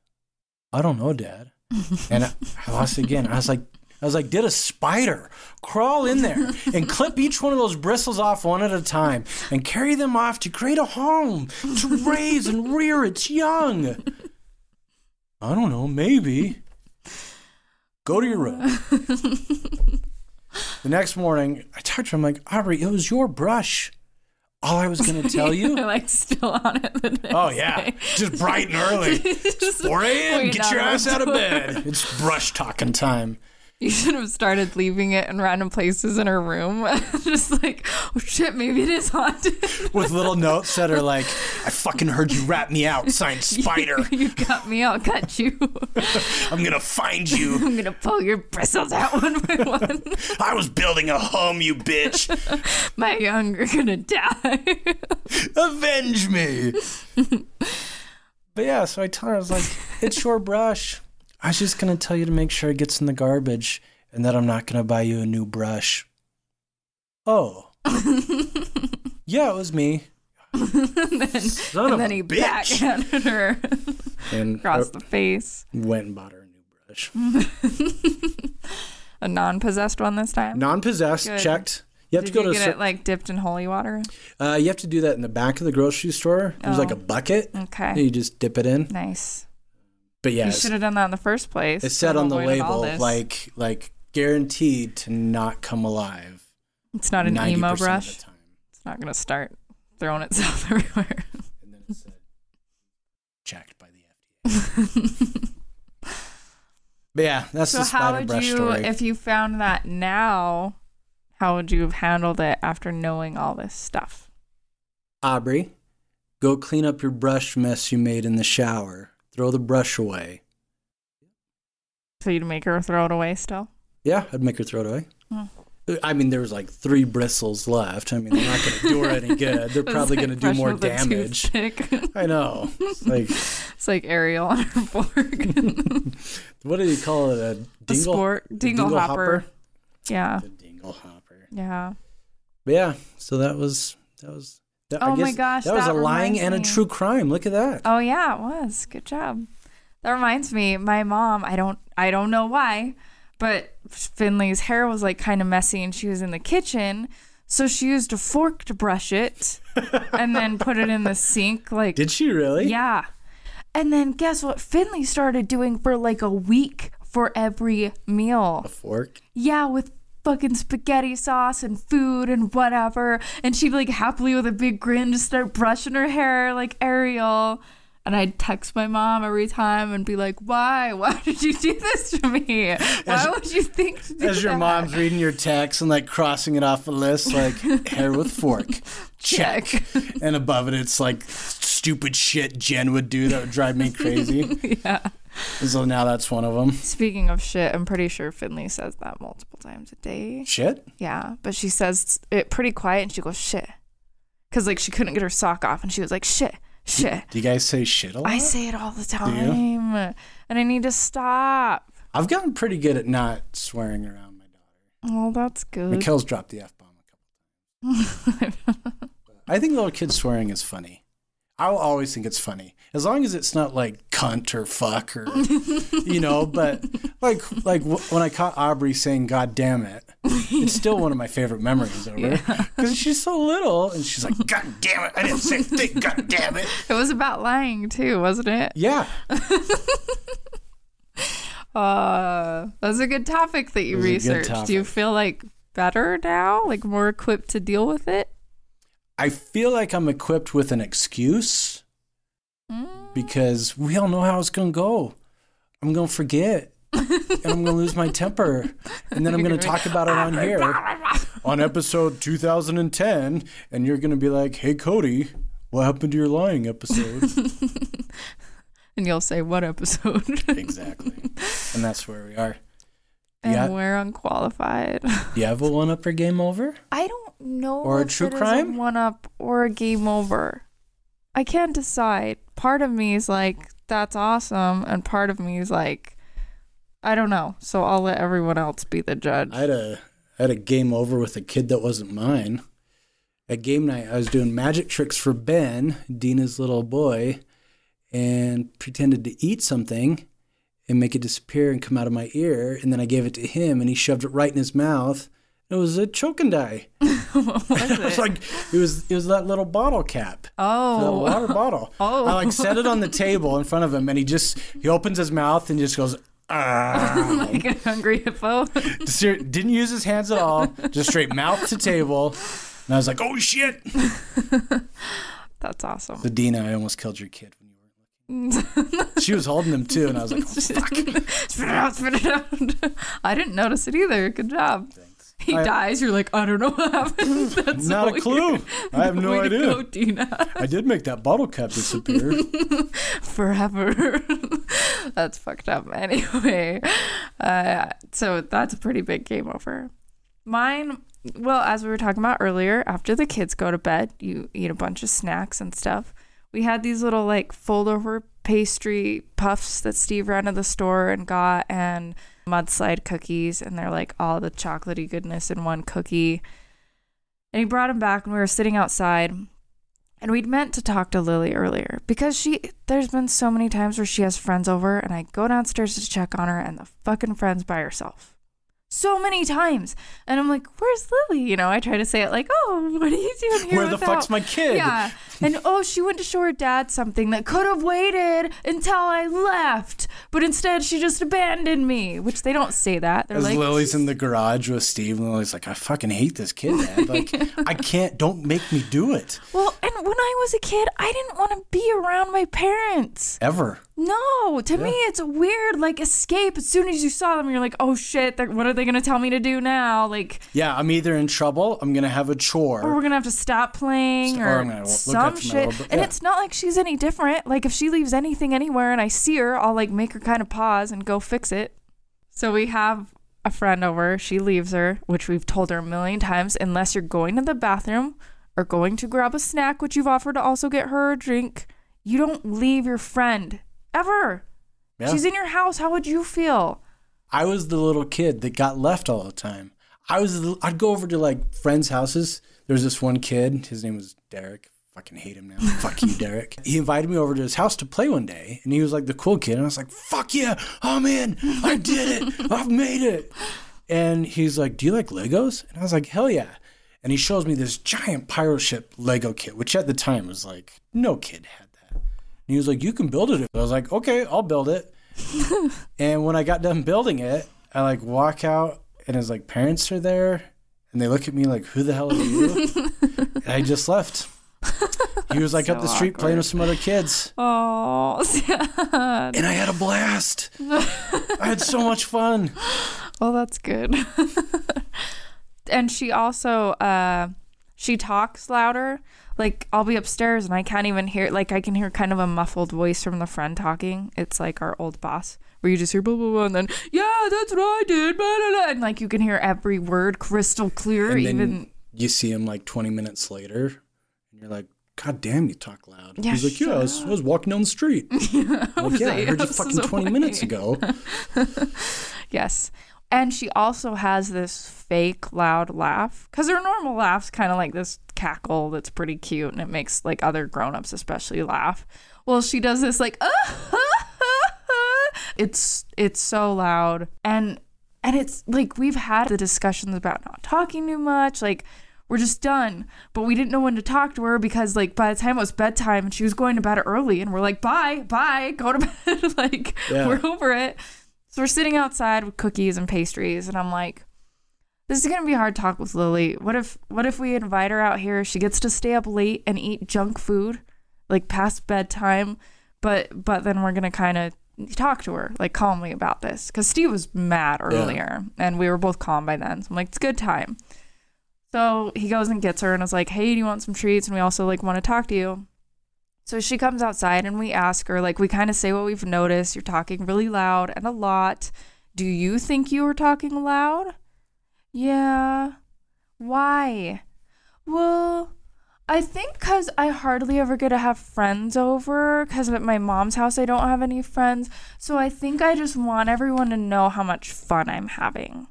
I don't know, Dad. and I, I lost again. I was like, I was like, did a spider crawl in there and clip each one of those bristles off one at a time and carry them off to create a home to raise and rear its young? I don't know, maybe. Go to your room. the next morning, I talked to her. I'm like, Aubrey, it was your brush. All I was going to tell you. I like still on it. The next Oh yeah, day. just bright and early. Just 4 a.m. Get your ass out of bed. It's brush talking time. You should have started leaving it in random places in her room. Just like, oh shit, maybe it is haunted. With little notes that are like, "I fucking heard you rat me out." Signed Spider. you got me, I'll cut you. I'm gonna find you. I'm gonna pull your bristles out one by one. I was building a home, you bitch. My young are gonna die. Avenge me. but yeah, so I tell her, I was like, "It's your brush. I was just gonna tell you to make sure it gets in the garbage, and that I'm not gonna buy you a new brush." Oh. yeah, it was me. and then, Son and of then a he bitch. backhanded her And across the face. Went and bought her a new brush. A non-possessed one this time. Non-possessed, Good. checked. You have Did to go you to. get a it like dipped in holy water? uh, you have to do that in the back of the grocery store. There's like Oh. a bucket. Okay, You just dip it in. nice. But yeah, You should have done that in the first place. it said on the label like like guaranteed to not come alive. it's not an 90% emo brush. It's not gonna start throwing itself everywhere. And then it said checked by the FDA. But yeah, that's the same thing. so the how spider would brush you, story. if you found that now, how would you have handled it after knowing all this stuff? Aubrey, go clean up your brush mess you made in the shower. Throw the brush away. So you'd make her throw it away still? Yeah, I'd make her throw it away. Hmm. I mean, there was like three bristles left. I mean, they're not going to do her any good. They're probably like going to do more damage. I know. It's like, it's like Ariel on her fork. what do you call it? A dingle, sport a dingle, hopper. Yeah, The dingle hopper. yeah. But yeah, so that was that was. That, Oh my gosh, that was that a lying and a true crime. Look at that. Oh yeah, it was. Good job. That reminds me, my mom, I don't I don't know why, but Finley's hair was like kind of messy and she was in the kitchen, so she used a fork to brush it and then put it in the sink like Did she really? Yeah. And then guess what Finley started doing for like a week for every meal. A fork. Yeah, with fucking spaghetti sauce and food and whatever. And she'd like happily with a big grin just start brushing her hair like Ariel. And I'd text my mom every time and be like, "Why? Why did you do this to me? Why would you think to do As your that?" mom's reading your text and like crossing it off a list, like hair with fork, check. and above it, it's like stupid shit Jen would do that would drive me crazy. yeah. So now that's one of them. Speaking of shit, I'm pretty sure Finley says that multiple times a day. Shit. Yeah, but she says it pretty quiet and she goes shit. Cuz like she couldn't get her sock off and she was like shit, shit. Do you guys say shit a lot? I say it all the time. And I need to stop. I've gotten pretty good at not swearing around my daughter. Oh, that's good. Mikkel's dropped the f bomb a couple times. I think little kids swearing is funny. I'll always think it's funny as long as it's not like cunt or fuck or you know. But like like w- when I caught Aubrey saying "God damn it," it's still one of my favorite memories of her because she's so little and she's like "God damn it!" I didn't say a thing. God damn it! it was about lying too, wasn't it? Yeah, Uh, was a good topic that you It was a good researched. Do you feel like better now? Like more equipped to deal with it? I feel like I'm equipped with an excuse Mm. because we all know how it's gonna go. I'm gonna forget. and I'm gonna lose my temper, and then I'm gonna talk about it on here on episode 2010, and you're gonna be like, "Hey, Cody, what happened to your lying episode?" And you'll say what episode? exactly, and that's where we are. and Yeah. we're unqualified. You have a one-upper game over? I don't know Or a true crime? one up or a game over. I can't decide. Part of me is like, that's awesome. And part of me is like, I don't know. So I'll let everyone else be the judge. I had a I had a game over with a kid that wasn't mine. At game night, I was doing magic tricks for Ben, Dina's little boy, and pretended to eat something and make it disappear and come out of my ear. And then I gave it to him, and he shoved it right in his mouth. It was a choking die. what was It was like it was it was that little bottle cap. Oh, The water bottle. Oh. I like set it on the table in front of him, and he just he opens his mouth and just goes. Ah. like a hungry hippo. Didn't use his hands at all, just straight mouth to table. And I was like, "Oh shit!" That's awesome. So Dina, I almost killed your kid when you weren't. She was holding him too, and I was like, oh, "Fuck." spit it out, spit it out. I didn't notice it either. Good job. He I- dies. You're like, I don't know what happened. That's Not a clue. I have no idea. Go, Dina. I did make that bottle cap disappear. Forever. that's fucked up. Anyway, uh, so that's a pretty big game over. Mine, well, as we were talking about earlier, after the kids go to bed, you eat a bunch of snacks and stuff. We had these little like fold over pastry puffs that Steve ran to the store and got, and mudslide cookies, and they're like all the chocolatey goodness in one cookie. And he brought them back, and we were sitting outside. And we'd meant to talk to Lily earlier because she there's been so many times where she has friends over and I go downstairs to check on her and the fucking friend's by herself. So many times. And I'm like, Where's Lily? You know, I try to say it like, Oh, what are you doing here? Where the fuck's my kid? Yeah. And oh, she went to show her dad something that could have waited until I left. But instead she just abandoned me. Which they don't say that. They're As like Lily's in the garage with Steve, and Lily's like, "I fucking hate this kid, man. Like, I can't. Don't make me do it Well, and when I was a kid, I didn't want to be around my parents. ever." No, to me it's weird like escape. As soon as you saw them, you're like, oh shit, what are they gonna tell me to do now? Like, Yeah, I'm either in trouble. I'm gonna have a chore. or we're gonna have to stop playing, Or or, I'm gonna look some shit. little bro- And it's not like she's any different. Like if she leaves anything anywhere and I see her, I'll like make her kind of pause and go fix it. So we have a friend over. She leaves her, which we've told her a million times. Unless you're going to the bathroom or going to grab a snack, which you've offered to also get her a drink, you don't leave your friend ever. Yeah. She's in your house. How would you feel? I was the little kid that got left all the time. I was. the- I'd go over to like friends' houses. There was this one kid. His name was Derek. Fucking hate him now. Fuck you, Derek. He invited me over to his house to play one day, and he was like the cool kid. And I was like, "Fuck yeah, oh, I'm in. I did it. I've made it." And he's like, "Do you like Legos?" And I was like, "Hell yeah." And he shows me this giant pyro ship Lego kit, which at the time was like no kid had he was like, "You can build it." I was like, "Okay, I'll build it." And when I got done building it, I like walk out and his like parents are there and they look at me like, Who the hell are you? and I just left. He was like up the street playing with some other kids. Oh, sad. And I had a blast. I had so much fun. Well, that's good. and she also uh she talks louder. Like I'll be upstairs and I can't even hear like I can hear kind of a muffled voice from the friend talking. It's like our old boss. Where you just hear blah blah blah and then yeah, that's what I did, blah, blah, blah," and like you can hear every word crystal clear. And even then you see him like 20 minutes later and you're like, God damn, you talk loud. Yeah, He's like, Yeah, I was, I was walking down the street. I'm like, yeah, I heard you fucking 20 away." minutes ago. Yes. And she also has this fake loud laugh because her normal laugh's kind of like this cackle that's pretty cute and it makes like other grown-ups especially laugh. Well, she does this like it's it's so loud and and it's like we've had the discussions about not talking too much like we're just done but we didn't know when to talk to her because like by the time it was bedtime and she was going to bed early and we're like bye bye go to bed like Yeah. we're over it so we're sitting outside with cookies and pastries, and I'm like, this is gonna be a hard talk with Lily. What if what if we invite her out here? She gets to stay up late and eat junk food, like past bedtime, but but then we're gonna kind of talk to her like calmly about this because Steve was mad earlier, and we were both calm by then. So I'm like, it's a good time. So he goes and gets her and is like, hey, do you want some treats? And we also like want to talk to you. So she comes outside and we ask her, like, we kind of say what we've noticed. You're talking really loud and a lot. Do you think you were talking loud? Yeah. Why? Well, I think because I hardly ever get to have friends over, because at my mom's house I don't have any friends. So I think I just want everyone to know how much fun I'm having.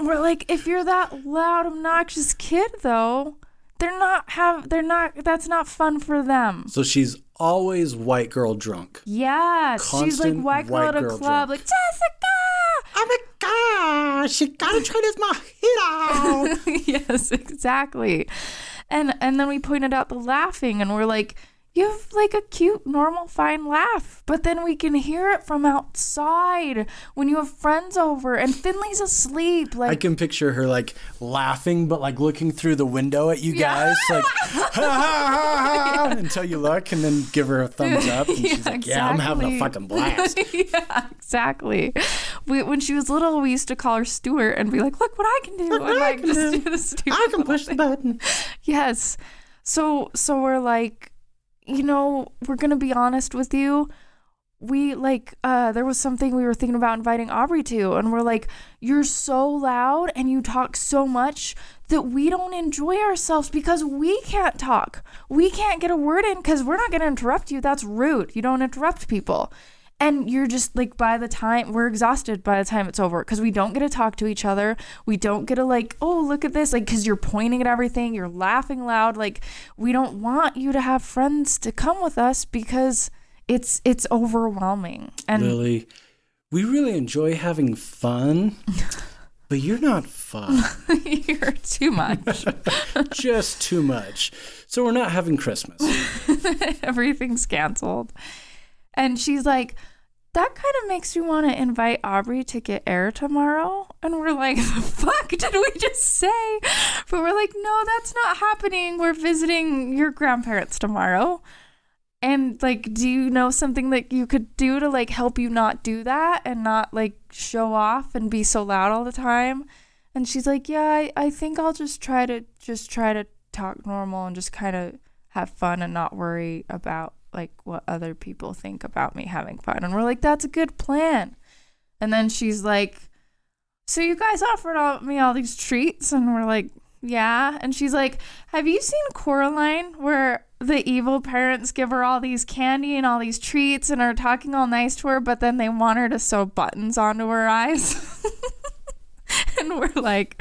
We're like, if you're that loud, obnoxious kid, though, they're not have they're not that's not fun for them. So she's always white girl drunk. Yeah, she's like white girl white at a girl club, drunk. like Jessica. Oh my gosh, she gotta try this mojito. yes, exactly. And and then we pointed out the laughing and we're like, you have like a cute, normal, fine laugh. But then we can hear it from outside when you have friends over and Finley's asleep. Like I can picture her like laughing, but like looking through the window at you Yeah. guys, like ha, ha, ha, ha, until you look and then give her a thumbs up. And she's like, Yeah, I'm having a fucking blast. yeah, exactly. We, when she was little, we used to call her Stuart and be like, "Look what I can do!" Look and like can just do. do the stupid. I can push the button. Yes. So so we're like, you know, we're gonna be honest with you. We like uh there was something we were thinking about inviting Aubrey to, and we're like, you're so loud and you talk so much that we don't enjoy ourselves because we can't talk. We can't get a word in because we're not gonna interrupt you. That's rude. You don't interrupt people. And you're just like by the time we're exhausted by the time it's over because we don't get to talk to each other. We don't get to like, oh, look at this. Like, because you're pointing at everything, you're laughing loud. Like, we don't want you to have friends to come with us because it's it's overwhelming. And Lily, we really enjoy having fun, but you're not fun. you're too much. Just too much. So we're not having Christmas. Everything's canceled. And she's like, that kind of makes you want to invite Aubrey to get air tomorrow. And we're like, the fuck did we just say? But we're like, no, that's not happening. We're visiting your grandparents tomorrow. And like, do you know something that you could do to like help you not do that and not like show off and be so loud all the time? And she's like, yeah, I, I think I'll just try to just try to talk normal and just kind of have fun and not worry about like what other people think about me having fun. And we're like, that's a good plan. And then she's like, so you guys offered all, me all these treats, and we're like, yeah. And she's like, have you seen Coraline where the evil parents give her all these candy and all these treats and are talking all nice to her, but then they want her to sew buttons onto her eyes? and we're like,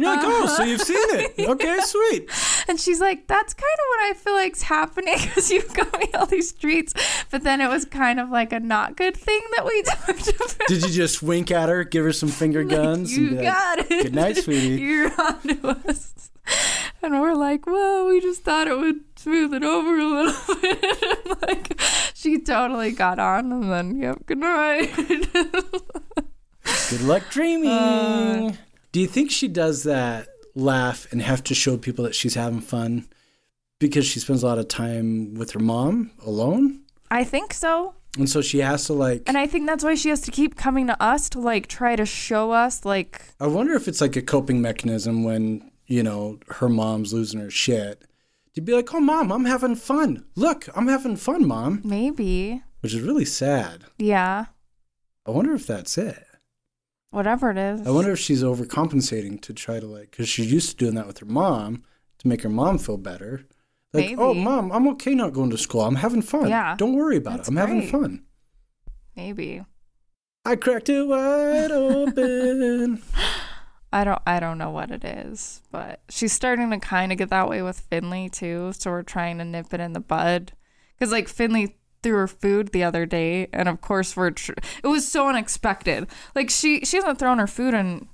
You're like, oh, so you've seen it. Okay, sweet. and she's like, that's kind of what I feel like's happening because you've got me all these treats. But then it was kind of like a not good thing that we talked about. Did you just wink at her, give her some finger guns? you and be like, got it. "Good night, sweetie." You're onto us. And we're like, well, we just thought it would smooth it over a little bit. like, she totally got on, and then, yep, good night. Good luck dreaming. Uh, Do you think she does that laugh and have to show people that she's having fun because she spends a lot of time with her mom alone? I think so. And so she has to like And I think that's why she has to keep coming to us to like try to show us like I wonder if it's like a coping mechanism when, you know, her mom's losing her shit. To be like, "Oh mom, I'm having fun. Look, I'm having fun, mom." maybe. Which is really sad. Yeah. I wonder if that's it. Whatever it is. I wonder if she's overcompensating to try to like, because she's used to doing that with her mom to make her mom feel better. Like, oh, mom, I'm okay not going to school. I'm having fun. Yeah, Don't worry about it. I'm having fun. Maybe. I cracked it wide open. I don't I don't know what it is, but she's starting to kind of get that way with Finley too, so we're trying to nip it in the bud. Cuz like Finley threw her food the other day and of course we're tr- it was so unexpected. Like she she hasn't thrown her food in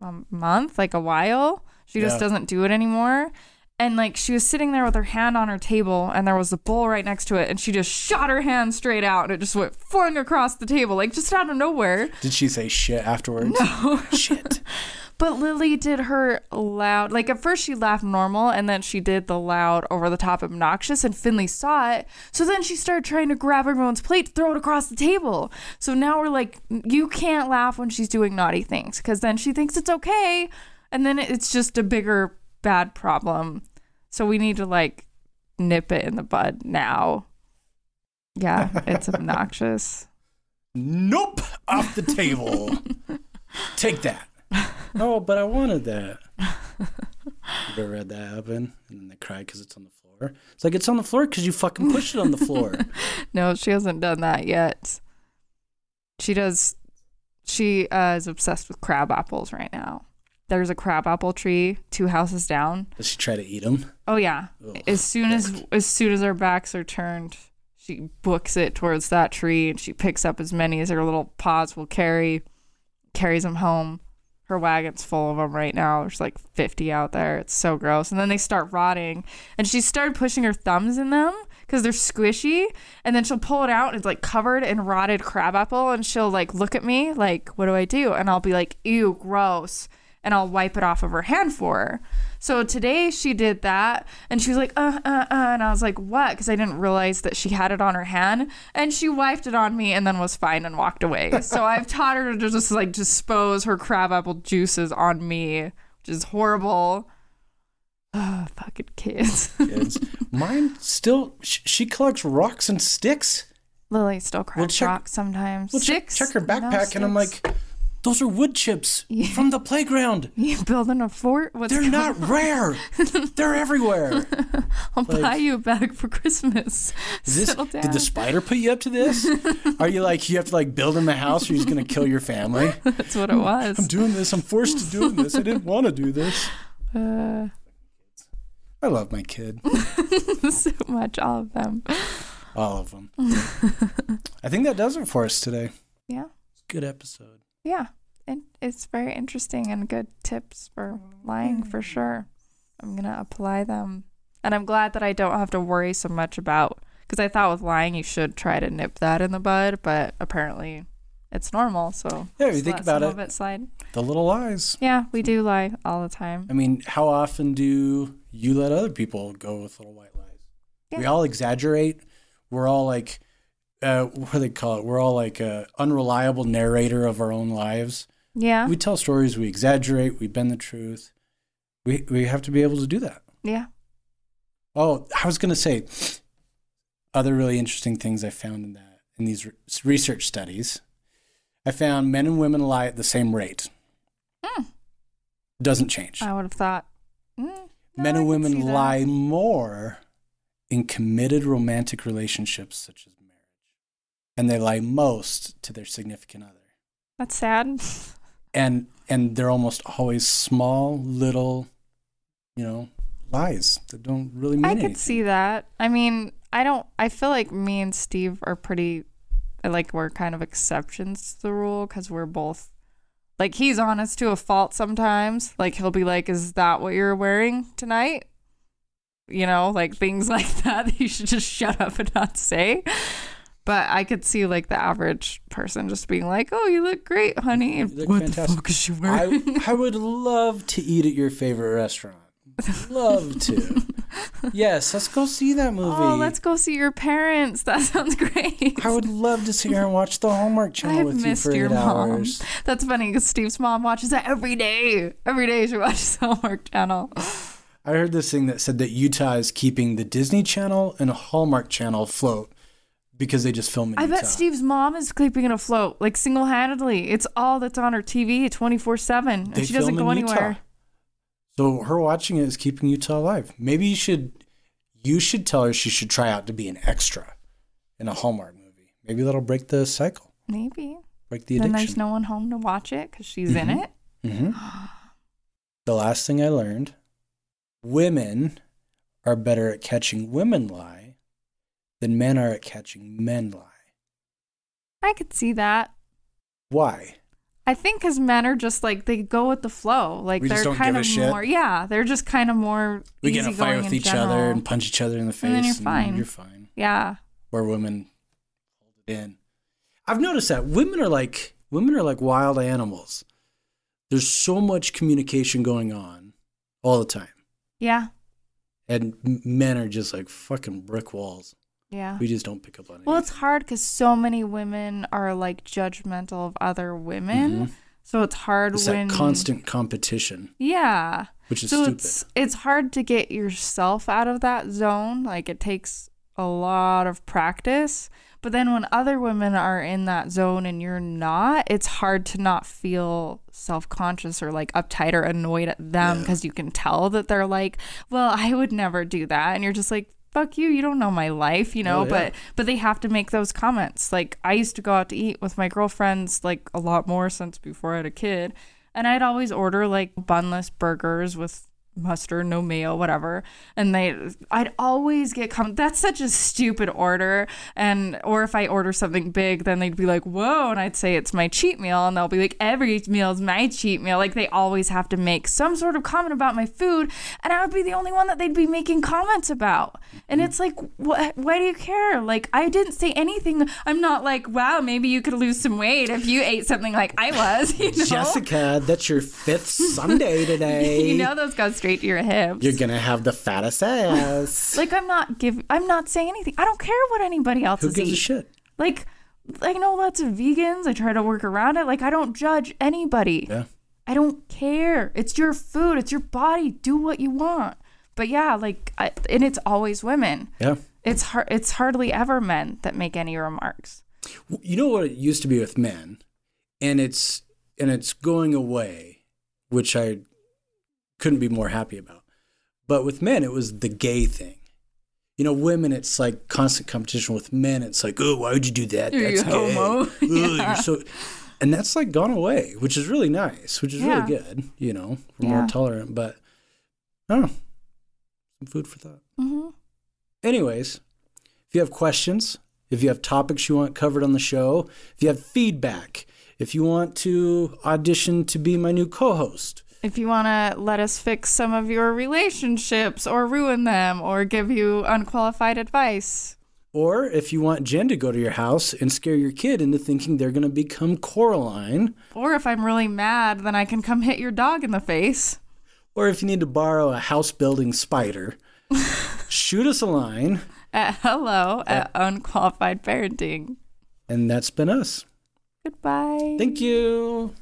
a month, like a while. She just doesn't do it anymore. And like she was sitting there with her hand on her table and there was a bowl right next to it and she just shot her hand straight out and it just went flying across the table like just out of nowhere. Did she say shit afterwards? No. Shit. But Lily did her loud. Like at first she laughed normal and then she did the loud over the top obnoxious and Finley saw it. So then she started trying to grab everyone's plate, throw it across the table. So now we're like you can't laugh when she's doing naughty things cuz then she thinks it's okay and then it's just a bigger bad problem. So we need to like nip it in the bud now. Yeah, it's obnoxious. Nope. Off the table. Take that. Oh, but I wanted that. You've ever had that happen? And then they cry because it's on the floor. It's like it's on the floor because you fucking pushed it on the floor. No, she hasn't done that yet. She does. She uh, is obsessed with crab apples right now. There's a crab apple tree two houses down. Does she try to eat them? Oh yeah. As soon as as soon as our backs are turned, she books it towards that tree and she picks up as many as her little paws will carry, carries them home. Her wagon's full of them right now. There's like 50 out there. It's so gross. And then they start rotting. And she started pushing her thumbs in them because they're squishy. And then she'll pull it out and it's like covered in rotted crabapple. And she'll like look at me like, what do I do? And I'll be like, ew, gross. And I'll wipe it off of her hand for her. So today she did that and she was like, uh, uh, uh. And I was like, what? Because I didn't realize that she had it on her hand. And she wiped it on me and then was fine and walked away. so I've taught her to just like dispose her crabapple juices on me, which is horrible. Oh, fucking kids. Kids. Mine still, sh- she collects rocks and sticks. Lily still cracks check- rocks sometimes. Well, check, Sticks? check her No backpack, and I'm like, those are wood chips from the playground. you building a fort? What's They're not rare. They're everywhere. I'll buy you a bag for Christmas. This, down. did the spider put you up to this? Are you like you have to like build him a house or he's gonna kill your family? That's what it was. I'm doing this. I'm forced to do this. I didn't want to do this. Uh, I love my kid. so much, all of them. All of them. I think that does it for us today. Yeah. Good episode. Yeah. And it's very interesting and good tips for lying for mm. sure. I'm going to apply them. And I'm glad that I don't have to worry so much about because I thought with lying you should try to nip that in the bud, but apparently it's normal. So Yeah, if you think about it. it slide. The little lies. Yeah, we do lie all the time. I mean, how often do you let other people go with little white lies? We all exaggerate. We're all like, uh, what do they call it? We're all like a unreliable narrator of our own lives. Yeah. We tell stories, we exaggerate, we bend the truth. We we have to be able to do that. yeah. Oh, I was gonna say, other really interesting things I found in that in these re- research studies. I found men and women lie at the same rate. Hmm. Doesn't change. I would have thought. mm, no, men and women lie more in committed romantic relationships such as and they lie most to their significant other That's sad. and and they're almost always small little you know lies that don't really mean I anything could see that. I mean, I don't. I feel like me and Steve are pretty. Like we're kind of exceptions to the rule because we're both. Like he's honest to a fault sometimes. Like he'll be like, "Is that what you're wearing tonight?" You know, like things like that that you should just shut up and not say. But I could see like the average person just being like, "Oh, you look great, honey." You look what fantastic. the fuck is she wearing? I, I would love to eat at your favorite restaurant love to yes let's go see that oh, movie oh, let's go see your parents. That sounds great. I would love to sit here and watch the Hallmark Channel I've with you missed for your eight mom. hours. That's funny because Steve's mom watches that every day. Every day she watches the Hallmark Channel. I heard this thing that said that Utah is keeping the Disney Channel and a Hallmark Channel afloat because they just film in I bet Steve's mom is keeping it afloat, like single handedly. It's all that's on her TV 24 7. They And she doesn't go in anywhere. So her watching it is keeping Utah alive. Maybe you should you should tell her she should try out to be an extra in a Hallmark movie. Maybe that'll break the cycle, Maybe. break the addiction. Then there's no one home to watch it because she's in Mhm. it. hmm The last thing I learned women are better at catching women lie than men are at catching men lie. I could see that. Why? I think because men are just like, they go with the flow. Like We they're kind of more, yeah, they're just kind of more. We get in a fight easygoing with each other and punch each other in the face, And then you're fine. You're fine. Yeah. Where women hold it in. I've noticed that women are like women are like wild animals. There's so much communication going on all the time, Yeah. and men are just like fucking brick walls. Yeah. We just don't pick up on it. Well, it's hard because so many women are like judgmental of other women. Mm-hmm. So it's hard It's when that constant competition, Yeah. which is so stupid. it's it's hard to get yourself out of that zone. Like it takes a lot of practice. But then when other women are in that zone and you're not, it's hard to not feel self conscious or like uptight or annoyed at them because you can tell that they're like, well, I would never do that. And you're just like, fuck you you don't know my life you know Oh, yeah. but but they have to make those comments like i used to go out to eat with my girlfriends like a lot more since before i had a kid and i'd always order like bunless burgers with mustard no mayo whatever. And they i'd always get come that's such a stupid order. And or if i order something big then they'd be like whoa and i'd say it's my cheat meal and they'll be like every meal is my cheat meal. Like they always have to make some sort of comment about my food and i would be the only one that they'd be making comments about. And it's like what why do you care? Like i didn't say anything. I'm not like wow maybe you could lose some weight if you ate something like i was you know? Jessica, that's your fifth sundae today. you know those go straight to your hips You're gonna have the fattest ass. like i'm not give i'm not saying anything i don't care what anybody else Who is gives a eating shit? like I know lots of vegans. I try to work around it. Like I don't judge anybody. Yeah. I don't care. It's your food. It's your body. Do what you want. But yeah, like I, and it's always women. Yeah. It's hard. It's hardly ever men that make any remarks. You know what it used to be with men, and it's and it's going away, which I couldn't be more happy about. But with men, it was the gay thing. You know, women, it's like constant competition. With men, it's like, oh, why would you do that? You're That's gay. homo." Ugh, Yeah. You're so, and that's like gone away, which is really nice, which is Yeah. really good. You know, we're Yeah. more tolerant. But I don't know, some food for thought. hmm Anyways, if you have questions, if you have topics you want covered on the show, if you have feedback, if you want to audition to be my new co host, If you want to let us fix some of your relationships or ruin them or give you unqualified advice, or if you want Jen to go to your house and scare your kid into thinking they're going to become Coraline, or if I'm really mad, then I can come hit your dog in the face. or if you need to borrow a house building spider, shoot us a line. At hello at unqualified parenting. And that's been us. Goodbye. Thank you.